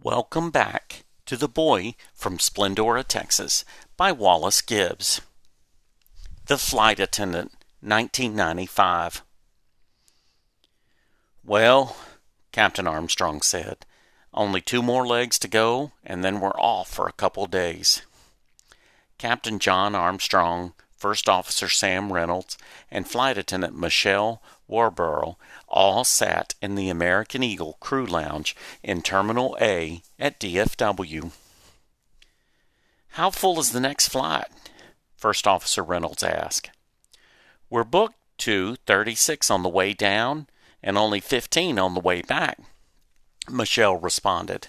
Welcome back to The Boy from Splendora, Texas by Wallace Gibbs. The Flight Attendant, 1995. Well, Captain Armstrong said, only two more legs to go, and then we're off for a couple days. Captain John Armstrong, First Officer Sam Reynolds, and Flight Attendant Michelle Warborough all sat in the American Eagle crew lounge in Terminal A at DFW. How full is the next flight? First Officer Reynolds asked. We're booked to 36 on the way down and only 15 on the way back, Michelle responded.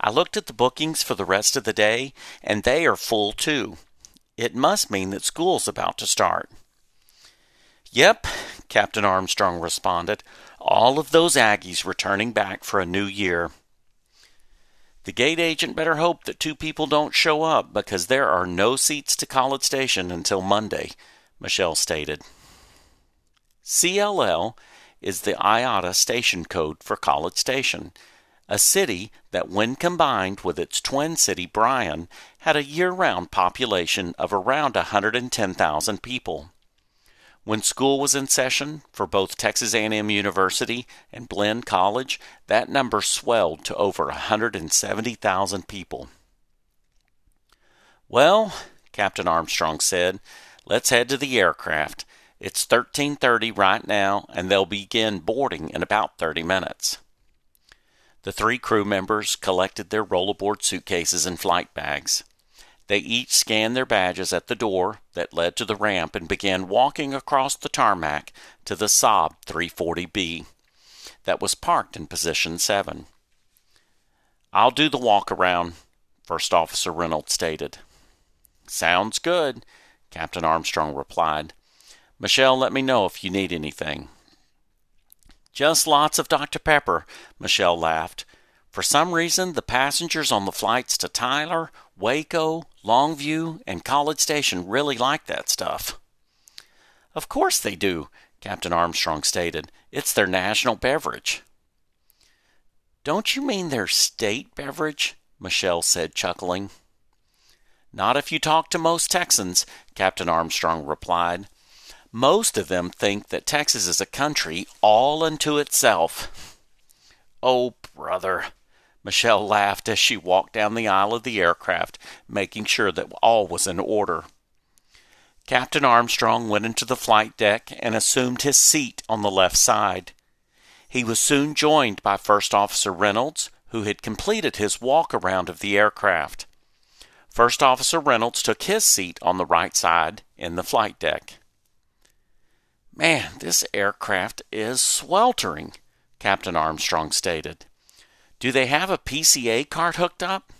I looked at the bookings for the rest of the day, and they are full too. It must mean that school's about to start. Yep, Captain Armstrong responded. All of those Aggies returning back for a new year. The gate agent better hope that two people don't show up because there are no seats to College Station until Monday, Michelle stated. CLL is the IATA station code for College Station, a city that, when combined with its twin city Bryan, had a year round population of around 110,000 people. When school was in session for both Texas A&M University and Blinn College, that number swelled to over 170,000 people. Well, Captain Armstrong said, let's head to the aircraft. It's 13:30 right now and they'll begin boarding in about 30 minutes. The three crew members collected their rollerboard suitcases and flight bags. They each scanned their badges at the door that led to the ramp and began walking across the tarmac to the Saab 340B that was parked in position 7. I'll do the walk around, First Officer Reynolds stated. Sounds good, Captain Armstrong replied. Michelle, let me know if you need anything. Just lots of Dr. Pepper, Michelle laughed. For some reason, the passengers on the flights to Tyler, Waco, Longview, and College Station really like that stuff. Of course they do, Captain Armstrong stated. It's their national beverage. Don't you mean their state beverage? Michelle said, chuckling. Not if you talk to most Texans, Captain Armstrong replied. Most of them think that Texas is a country all unto itself. Oh, brother, Michelle laughed as she walked down the aisle of the aircraft, making sure that all was in order. Captain Armstrong went into the flight deck and assumed his seat on the left side. He was soon joined by First Officer Reynolds, who had completed his walk around of the aircraft. First Officer Reynolds took his seat on the right side in the flight deck. Man, this aircraft is sweltering, Captain Armstrong stated. Do they have a PCA cart hooked up?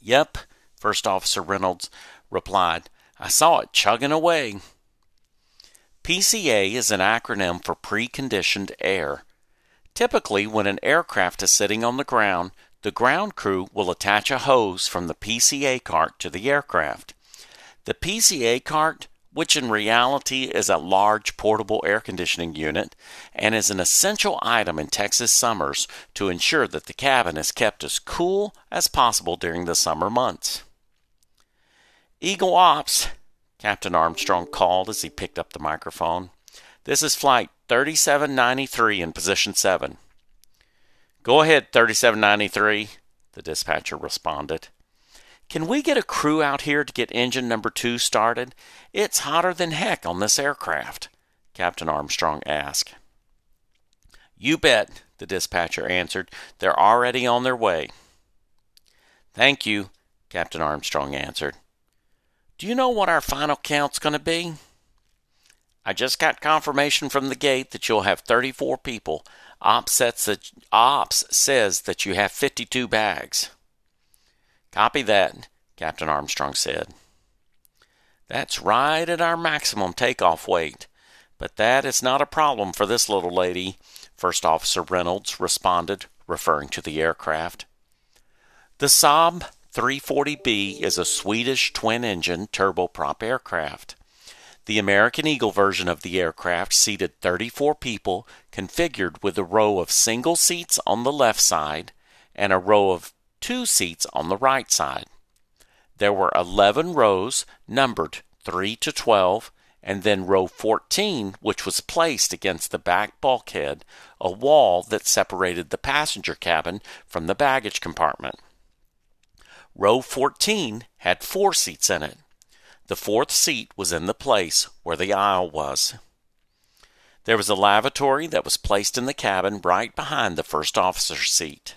Yep, First Officer Reynolds replied. I saw it chugging away. PCA is an acronym for preconditioned air. Typically, when an aircraft is sitting on the ground, the ground crew will attach a hose from the PCA cart to the aircraft. The PCA cart which in reality is a large portable air conditioning unit and is an essential item in Texas summers to ensure that the cabin is kept as cool as possible during the summer months. Eagle Ops, Captain Armstrong called as he picked up the microphone. This is Flight 3793 in position 7. Go ahead, 3793, the dispatcher responded. Can we get a crew out here to get engine number two started? It's hotter than heck on this aircraft, Captain Armstrong asked. You bet, the dispatcher answered. They're already on their way. Thank you, Captain Armstrong answered. Do you know what our final count's going to be? I just got confirmation from the gate that you'll have 34 people. Ops, Ops says that you have 52 bags. Copy that, Captain Armstrong said. That's right at our maximum takeoff weight, but that is not a problem for this little lady, First Officer Reynolds responded, referring to the aircraft. The Saab 340B is a Swedish twin engine turboprop aircraft. The American Eagle version of the aircraft seated 34 people, configured with a row of single seats on the left side and a row of two seats on the right side. There were 11 rows numbered 3 to 12, and then row 14, which was placed against the back bulkhead, a wall that separated the passenger cabin from the baggage compartment. Row 14 had four seats in it. The fourth seat was in the place where the aisle was. There was a lavatory that was placed in the cabin right behind the first officer's seat.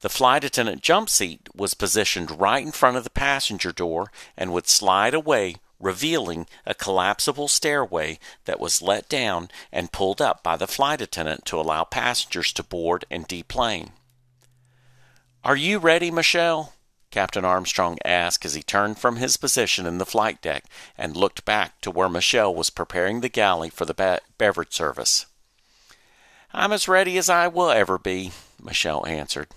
The flight attendant jump seat was positioned right in front of the passenger door and would slide away, revealing a collapsible stairway that was let down and pulled up by the flight attendant to allow passengers to board and deplane. Are you ready, Michelle? Captain Armstrong asked as he turned from his position in the flight deck and looked back to where Michelle was preparing the galley for the be- beverage service. I'm as ready as I will ever be, Michelle answered.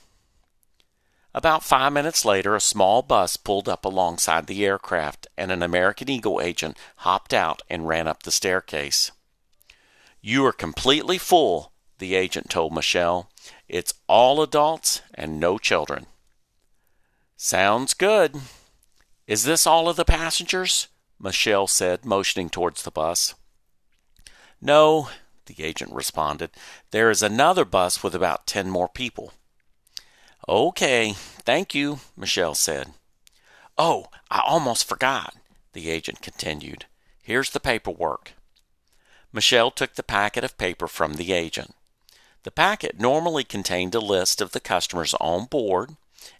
About five minutes later, a small bus pulled up alongside the aircraft, and an American Eagle agent hopped out and ran up the staircase. You are completely full, the agent told Michelle. It's all adults and no children. Sounds good. Is this all of the passengers? Michelle said, motioning towards the bus. No, the agent responded. There is another bus with about ten more people. Okay, thank you, Michelle said. Oh, I almost forgot, the agent continued. Here's the paperwork. Michelle took the packet of paper from the agent. The packet normally contained a list of the customers on board,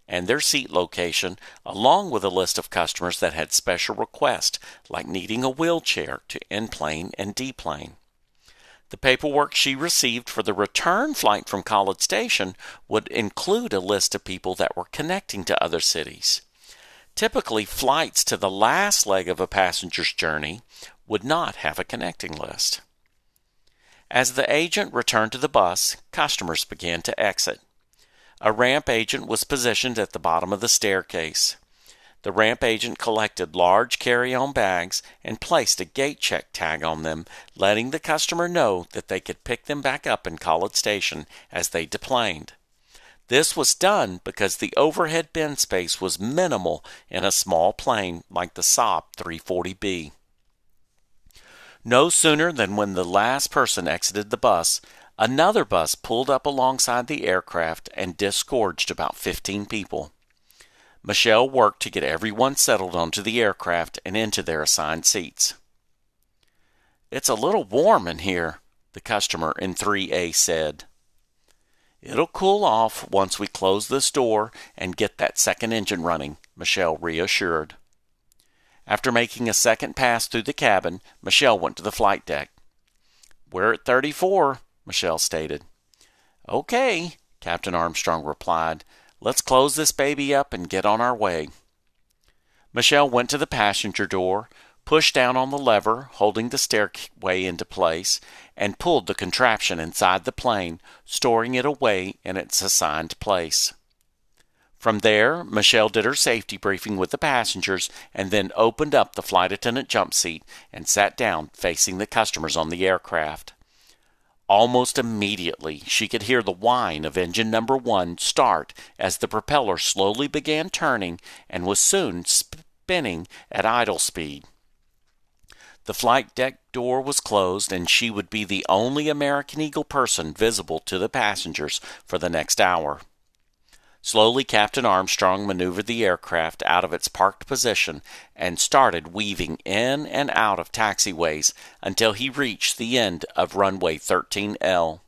and their seat location, along with a list of customers that had special requests, like needing a wheelchair to enplane and deplane. The paperwork she received for the return flight from College Station would include a list of people that were connecting to other cities. Typically, flights to the last leg of a passenger's journey would not have a connecting list. As the agent returned to the bus, customers began to exit. A ramp agent was positioned at the bottom of the staircase. The ramp agent collected large carry on bags and placed a gate check tag on them, letting the customer know that they could pick them back up in College Station as they deplaned. This was done because the overhead bin space was minimal in a small plane like the Saab 340B. No sooner than when the last person exited the bus, Another bus pulled up alongside the aircraft and disgorged about 15 people. Michelle worked to get everyone settled onto the aircraft and into their assigned seats. It's a little warm in here, the customer in 3A said. It'll cool off once we close this door and get that second engine running, Michelle reassured. After making a second pass through the cabin, Michelle went to the flight deck. We're at 34, Michelle stated. Okay, Captain Armstrong replied. Let's close this baby up and get on our way. Michelle went to the passenger door, pushed down on the lever holding the stairway into place, and pulled the contraption inside the plane, storing it away in its assigned place. From there, Michelle did her safety briefing with the passengers and then opened up the flight attendant jump seat and sat down facing the customers on the aircraft. Almost immediately, she could hear the whine of engine number one start as the propeller slowly began turning and was soon spinning at idle speed. The flight deck door was closed, and she would be the only American Eagle person visible to the passengers for the next hour. Slowly, Captain Armstrong maneuvered the aircraft out of its parked position and started weaving in and out of taxiways until he reached the end of runway 13L.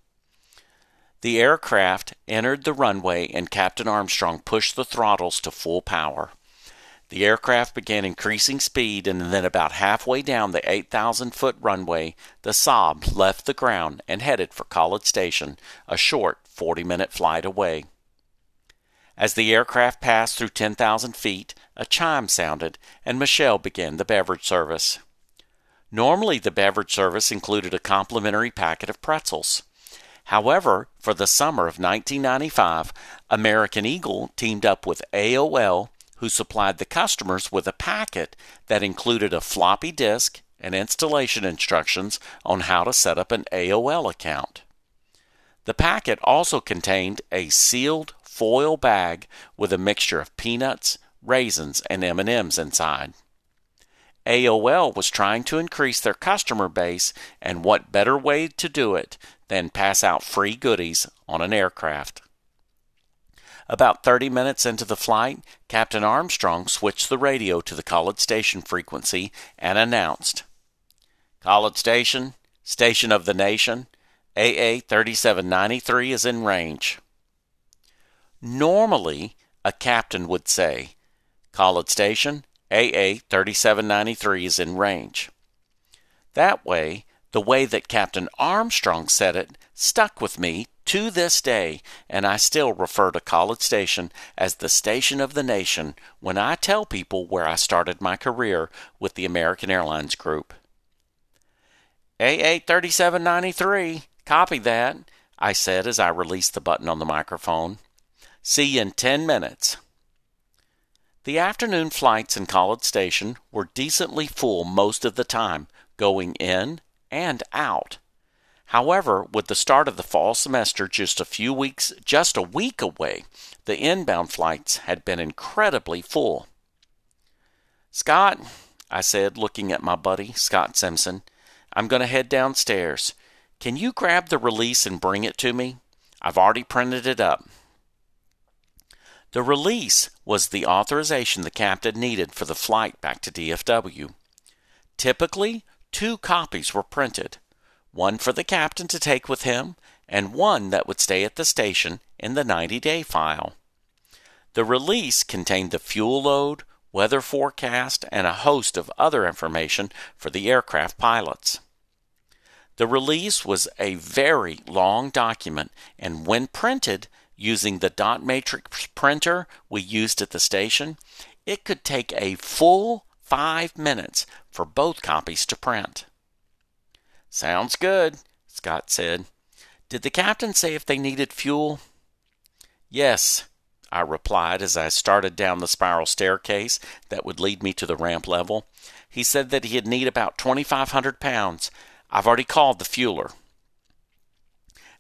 The aircraft entered the runway and Captain Armstrong pushed the throttles to full power. The aircraft began increasing speed, and then, about halfway down the 8,000 foot runway, the Saab left the ground and headed for College Station, a short 40 minute flight away. As the aircraft passed through 10,000 feet, a chime sounded, and Michelle began the beverage service. Normally, the beverage service included a complimentary packet of pretzels. However, for the summer of 1995, American Eagle teamed up with AOL, who supplied the customers with a packet that included a floppy disk and installation instructions on how to set up an AOL account. The packet also contained a sealed foil bag with a mixture of peanuts, raisins, and M&Ms inside. AOL was trying to increase their customer base, and what better way to do it than pass out free goodies on an aircraft? About 30 minutes into the flight, Captain Armstrong switched the radio to the College Station frequency and announced College Station, Station of the Nation, AA 3793 is in range. Normally, a captain would say, College Station, AA 3793 is in range. That way, the way that Captain Armstrong said it stuck with me to this day, and I still refer to College Station as the station of the nation when I tell people where I started my career with the American Airlines Group. AA 3793, copy that, I said as I released the button on the microphone. See you in 10 minutes. The afternoon flights in College Station were decently full most of the time, going in and out. However, with the start of the fall semester just a few weeks, just a week away, the inbound flights had been incredibly full. Scott, I said, looking at my buddy, Scott Simpson, I'm going to head downstairs. Can you grab the release and bring it to me? I've already printed it up. The release was the authorization the captain needed for the flight back to DFW. Typically, two copies were printed one for the captain to take with him, and one that would stay at the station in the 90 day file. The release contained the fuel load, weather forecast, and a host of other information for the aircraft pilots. The release was a very long document, and when printed, using the dot matrix printer we used at the station, it could take a full five minutes for both copies to print. Sounds good, Scott said. Did the captain say if they needed fuel? Yes, I replied as I started down the spiral staircase that would lead me to the ramp level. He said that he'd need about 2,500 pounds. I've already called the fueler.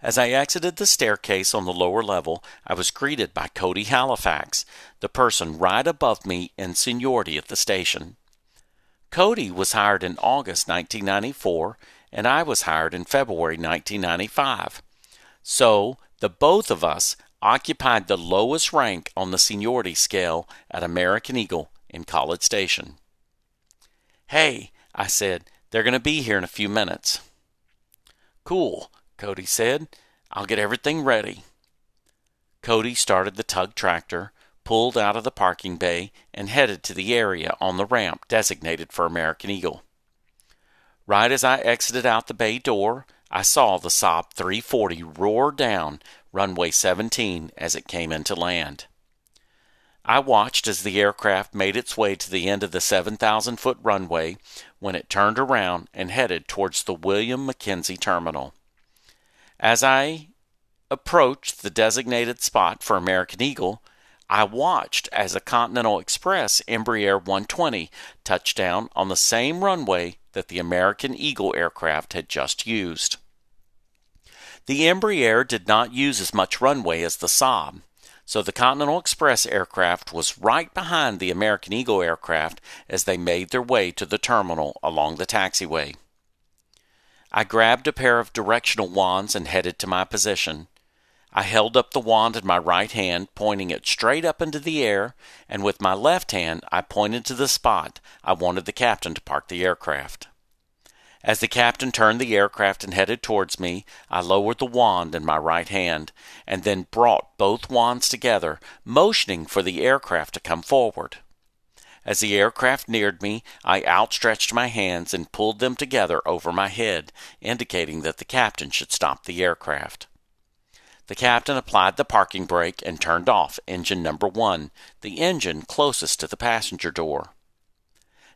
As I exited the staircase on the lower level, I was greeted by Cody Halifax, the person right above me in seniority at the station. Cody was hired in August 1994, and I was hired in February 1995. So, the both of us occupied the lowest rank on the seniority scale at American Eagle in College Station. Hey, I said, they're going to be here in a few minutes. Cool. Cody said. I'll get everything ready. Cody started the tug tractor, pulled out of the parking bay, and headed to the area on the ramp designated for American Eagle. Right as I exited out the bay door, I saw the Saab 340 roar down runway 17 as it came into land. I watched as the aircraft made its way to the end of the 7,000 foot runway when it turned around and headed towards the William McKenzie terminal. As I approached the designated spot for American Eagle, I watched as a Continental Express Embraer 120 touched down on the same runway that the American Eagle aircraft had just used. The Embraer did not use as much runway as the Saab, so the Continental Express aircraft was right behind the American Eagle aircraft as they made their way to the terminal along the taxiway. I grabbed a pair of directional wands and headed to my position. I held up the wand in my right hand, pointing it straight up into the air, and with my left hand I pointed to the spot I wanted the captain to park the aircraft. As the captain turned the aircraft and headed towards me, I lowered the wand in my right hand, and then brought both wands together, motioning for the aircraft to come forward. As the aircraft neared me, I outstretched my hands and pulled them together over my head, indicating that the captain should stop the aircraft. The captain applied the parking brake and turned off engine number one, the engine closest to the passenger door.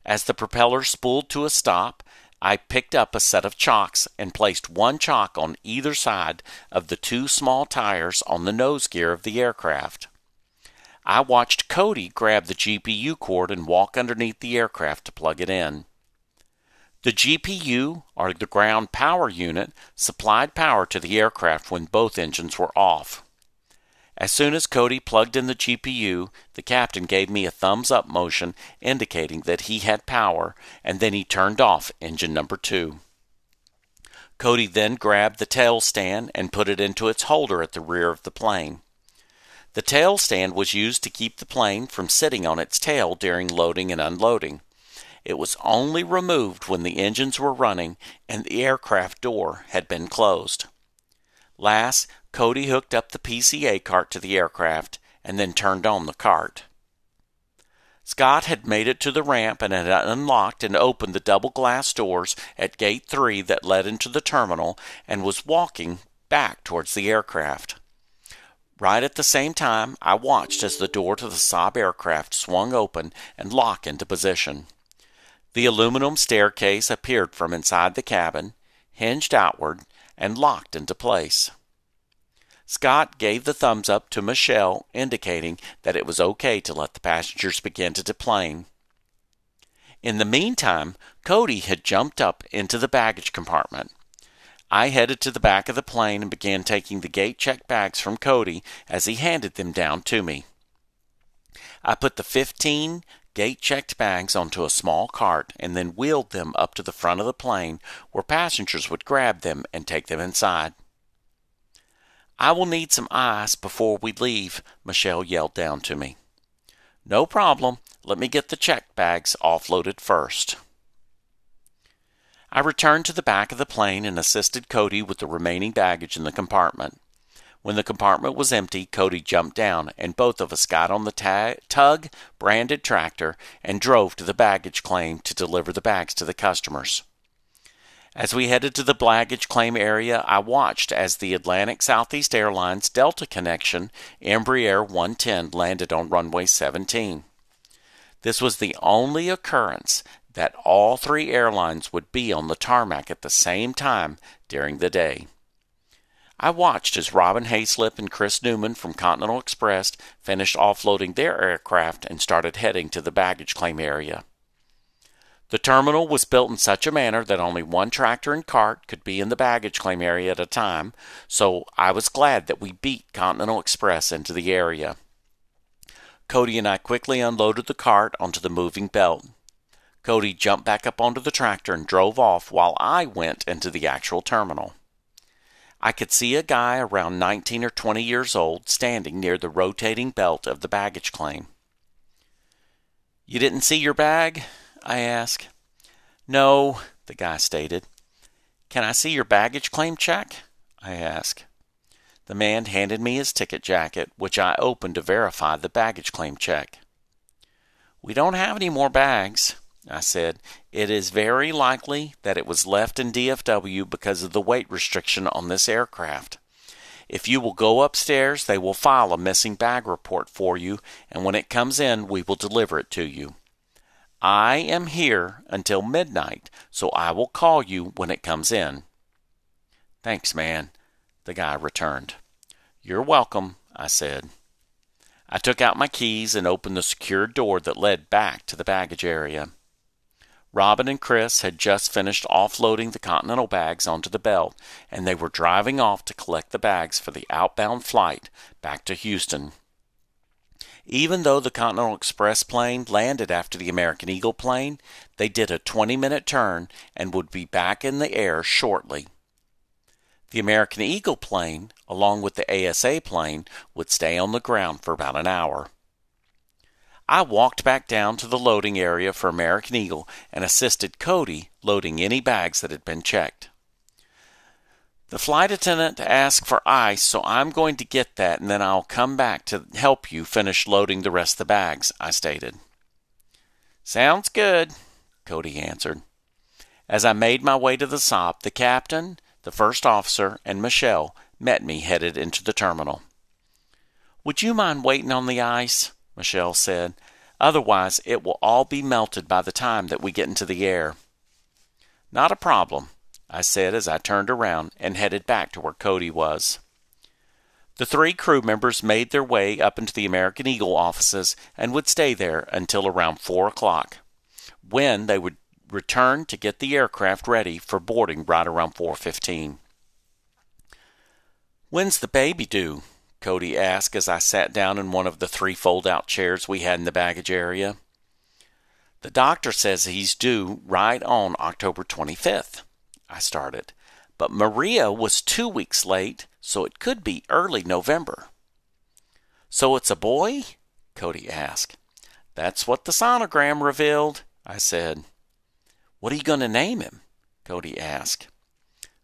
As the propeller spooled to a stop, I picked up a set of chocks and placed one chock on either side of the two small tires on the nose gear of the aircraft. I watched Cody grab the GPU cord and walk underneath the aircraft to plug it in. The GPU, or the ground power unit, supplied power to the aircraft when both engines were off. As soon as Cody plugged in the GPU, the captain gave me a thumbs up motion indicating that he had power, and then he turned off engine number two. Cody then grabbed the tail stand and put it into its holder at the rear of the plane. The tail stand was used to keep the plane from sitting on its tail during loading and unloading. It was only removed when the engines were running and the aircraft door had been closed. Last, Cody hooked up the PCA cart to the aircraft and then turned on the cart. Scott had made it to the ramp and had unlocked and opened the double glass doors at gate 3 that led into the terminal and was walking back towards the aircraft. Right at the same time, I watched as the door to the Saab aircraft swung open and locked into position. The aluminum staircase appeared from inside the cabin, hinged outward, and locked into place. Scott gave the thumbs up to Michelle, indicating that it was okay to let the passengers begin to deplane. In the meantime, Cody had jumped up into the baggage compartment. I headed to the back of the plane and began taking the gate check bags from Cody as he handed them down to me. I put the 15 gate checked bags onto a small cart and then wheeled them up to the front of the plane where passengers would grab them and take them inside. I will need some ice before we leave, Michelle yelled down to me. No problem. Let me get the check bags offloaded first. I returned to the back of the plane and assisted Cody with the remaining baggage in the compartment. When the compartment was empty, Cody jumped down, and both of us got on the tug branded tractor and drove to the baggage claim to deliver the bags to the customers. As we headed to the baggage claim area, I watched as the Atlantic Southeast Airlines Delta connection Embraer 110 landed on runway 17. This was the only occurrence that all three airlines would be on the tarmac at the same time during the day. I watched as Robin Hayslip and Chris Newman from Continental Express finished offloading their aircraft and started heading to the baggage claim area. The terminal was built in such a manner that only one tractor and cart could be in the baggage claim area at a time, so I was glad that we beat Continental Express into the area. Cody and I quickly unloaded the cart onto the moving belt. Cody jumped back up onto the tractor and drove off while I went into the actual terminal. I could see a guy around 19 or 20 years old standing near the rotating belt of the baggage claim. You didn't see your bag? I asked. No, the guy stated. Can I see your baggage claim check? I asked. The man handed me his ticket jacket, which I opened to verify the baggage claim check. We don't have any more bags, I said. It is very likely that it was left in DFW because of the weight restriction on this aircraft. If you will go upstairs, they will file a missing bag report for you, and when it comes in, we will deliver it to you. I am here until midnight, so I will call you when it comes in. Thanks, man, the guy returned. You're welcome, I said. I took out my keys and opened the secured door that led back to the baggage area. Robin and Chris had just finished offloading the Continental bags onto the belt, and they were driving off to collect the bags for the outbound flight back to Houston. Even though the Continental Express plane landed after the American Eagle plane, they did a 20 minute turn and would be back in the air shortly. The American Eagle plane, along with the ASA plane, would stay on the ground for about an hour. I walked back down to the loading area for American Eagle and assisted Cody loading any bags that had been checked. The flight attendant asked for ice, so I'm going to get that and then I'll come back to help you finish loading the rest of the bags, I stated. Sounds good, Cody answered. As I made my way to the Saab, the captain, the first officer, and Michelle met me headed into the terminal. Would you mind waiting on the ice? Michelle said. Otherwise, it will all be melted by the time that we get into the air. Not a problem, I said as I turned around and headed back to where Cody was. The three crew members made their way up into the American Eagle offices and would stay there until around four o'clock, when they would return to get the aircraft ready for boarding right around 4:15. When's the baby due? Cody asked as I sat down in one of the three fold out chairs we had in the baggage area. The doctor says he's due right on October 25th, I started, but Maria was two weeks late, so it could be early November. So it's a boy? Cody asked. That's what the sonogram revealed, I said. What are you going to name him? Cody asked.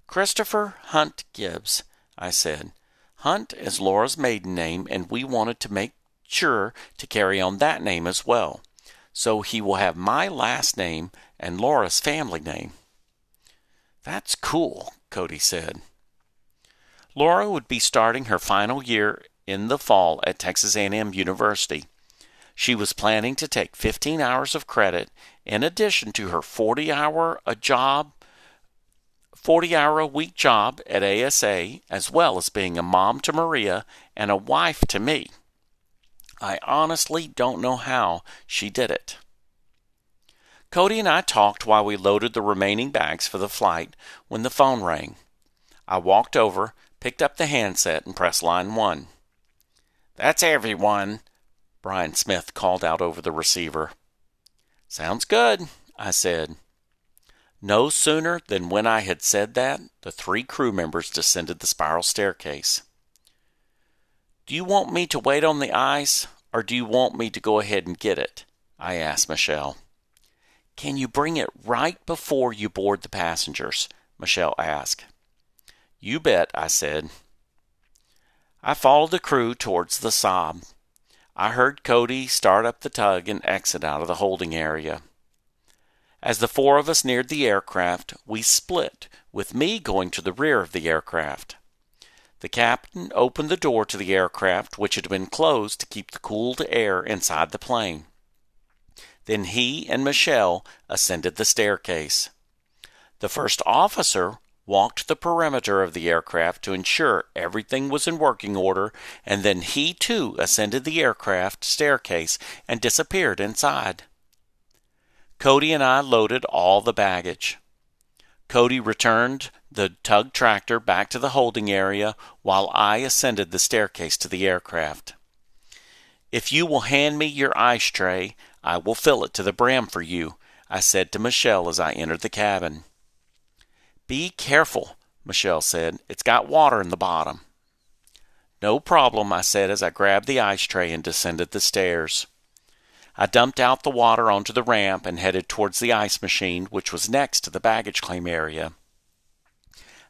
Christopher Hunt Gibbs, I said. Hunt is Laura's maiden name, and we wanted to make sure to carry on that name as well. So he will have my last name and Laura's family name. That's cool, Cody said. Laura would be starting her final year in the fall at Texas A&M University. She was planning to take 15 hours of credit in addition to her 40 hour a job 40 hour a week job at ASA as well as being a mom to Maria and a wife to me. I honestly don't know how she did it. Cody and I talked while we loaded the remaining bags for the flight when the phone rang. I walked over, picked up the handset, and pressed line one. That's everyone, Brian Smith called out over the receiver. Sounds good, I said. No sooner than when I had said that, the three crew members descended the spiral staircase. Do you want me to wait on the ice, or do you want me to go ahead and get it? I asked Michelle. Can you bring it right before you board the passengers? Michelle asked. You bet, I said. I followed the crew towards the Saab. I heard Cody start up the tug and exit out of the holding area. As the four of us neared the aircraft, we split, with me going to the rear of the aircraft. The captain opened the door to the aircraft, which had been closed to keep the cooled air inside the plane. Then he and Michelle ascended the staircase. The first officer walked the perimeter of the aircraft to ensure everything was in working order, and then he too ascended the aircraft staircase and disappeared inside. Cody and I loaded all the baggage. Cody returned the tug tractor back to the holding area while I ascended the staircase to the aircraft. If you will hand me your ice tray, I will fill it to the brim for you, I said to Michelle as I entered the cabin. Be careful, Michelle said. It's got water in the bottom. No problem, I said as I grabbed the ice tray and descended the stairs. I dumped out the water onto the ramp and headed towards the ice machine, which was next to the baggage claim area.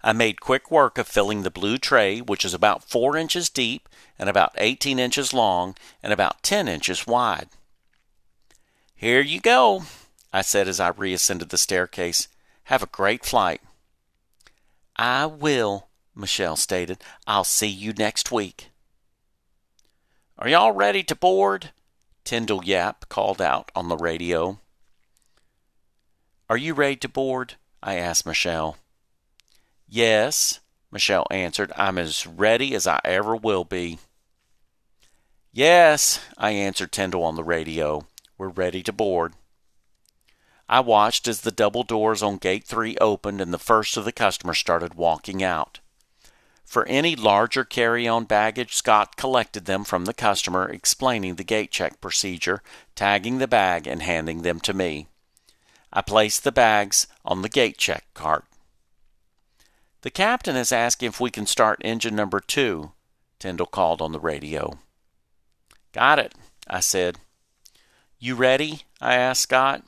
I made quick work of filling the blue tray, which is about four inches deep and about 18 inches long and about 10 inches wide. Here you go, I said as I reascended the staircase. Have a great flight. I will, Michelle stated. I'll see you next week. Are y'all ready to board? Tyndall Yap called out on the radio. Are you ready to board? I asked Michelle. Yes, Michelle answered. I'm as ready as I ever will be. Yes, I answered Tyndall on the radio. We're ready to board. I watched as the double doors on Gate 3 opened and the first of the customers started walking out. For any larger carry on baggage, Scott collected them from the customer, explaining the gate check procedure, tagging the bag, and handing them to me. I placed the bags on the gate check cart. The captain is asking if we can start engine number two, Tyndall called on the radio. Got it, I said. You ready? I asked Scott.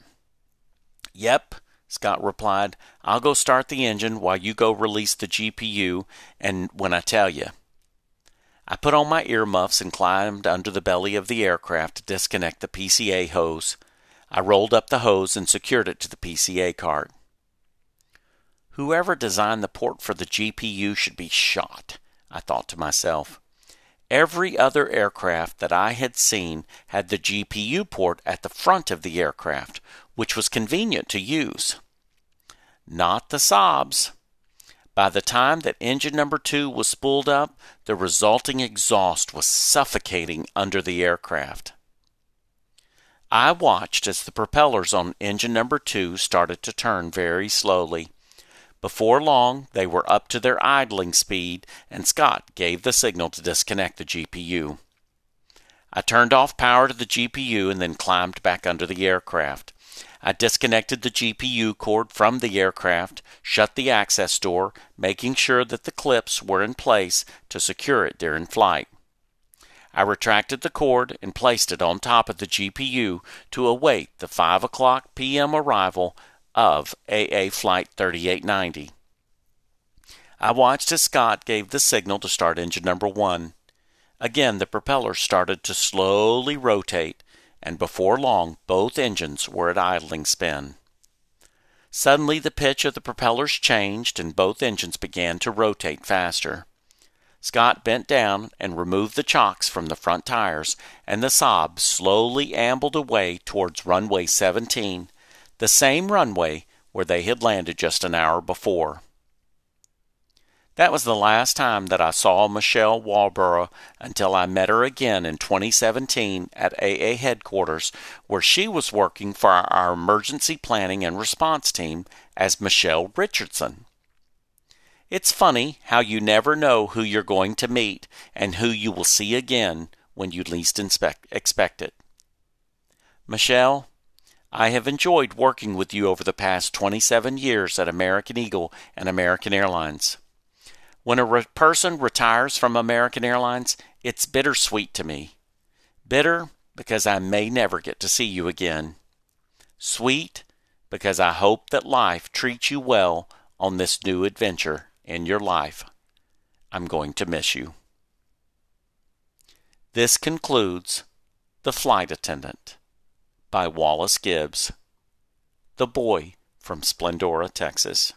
Yep, Scott replied. I'll go start the engine while you go release the GPU and when I tell you. I put on my earmuffs and climbed under the belly of the aircraft to disconnect the PCA hose. I rolled up the hose and secured it to the PCA cart. Whoever designed the port for the GPU should be shot, I thought to myself. Every other aircraft that I had seen had the GPU port at the front of the aircraft, which was convenient to use. Not the Saabs. By the time that engine number two was spooled up, the resulting exhaust was suffocating under the aircraft. I watched as the propellers on engine number two started to turn very slowly, Before long, they were up to their idling speed, and Scott gave the signal to disconnect the GPU. I turned off power to the GPU and then climbed back under the aircraft. I disconnected the GPU cord from the aircraft, shut the access door, making sure that the clips were in place to secure it during flight. I retracted the cord and placed it on top of the GPU to await the 5 o'clock p.m. arrival of AA Flight 3890. I watched as Scott gave the signal to start engine number one. Again, the propeller started to slowly rotate, and before long both engines were at idling spin. Suddenly the pitch of the propellers changed and both engines began to rotate faster. Scott bent down and removed the chocks from the front tires, and the Saab slowly ambled away towards runway 17, the same runway where they had landed just an hour before. That was the last time that I saw Michelle Walborough until I met her again in 2017 at AA headquarters, where she was working for our emergency planning and response team as Michelle Richardson. It's funny how you never know who you're going to meet and who you will see again when you least expect it. Michelle, I have enjoyed working with you over the past 27 years at American Eagle and American Airlines. When a re- person retires from American Airlines, it's bittersweet to me. Bitter because I may never get to see you again. Sweet because I hope that life treats you well on this new adventure in your life. I'm going to miss you. This concludes The Flight Attendant by Wallace Gibbs, the boy from Splendora, Texas.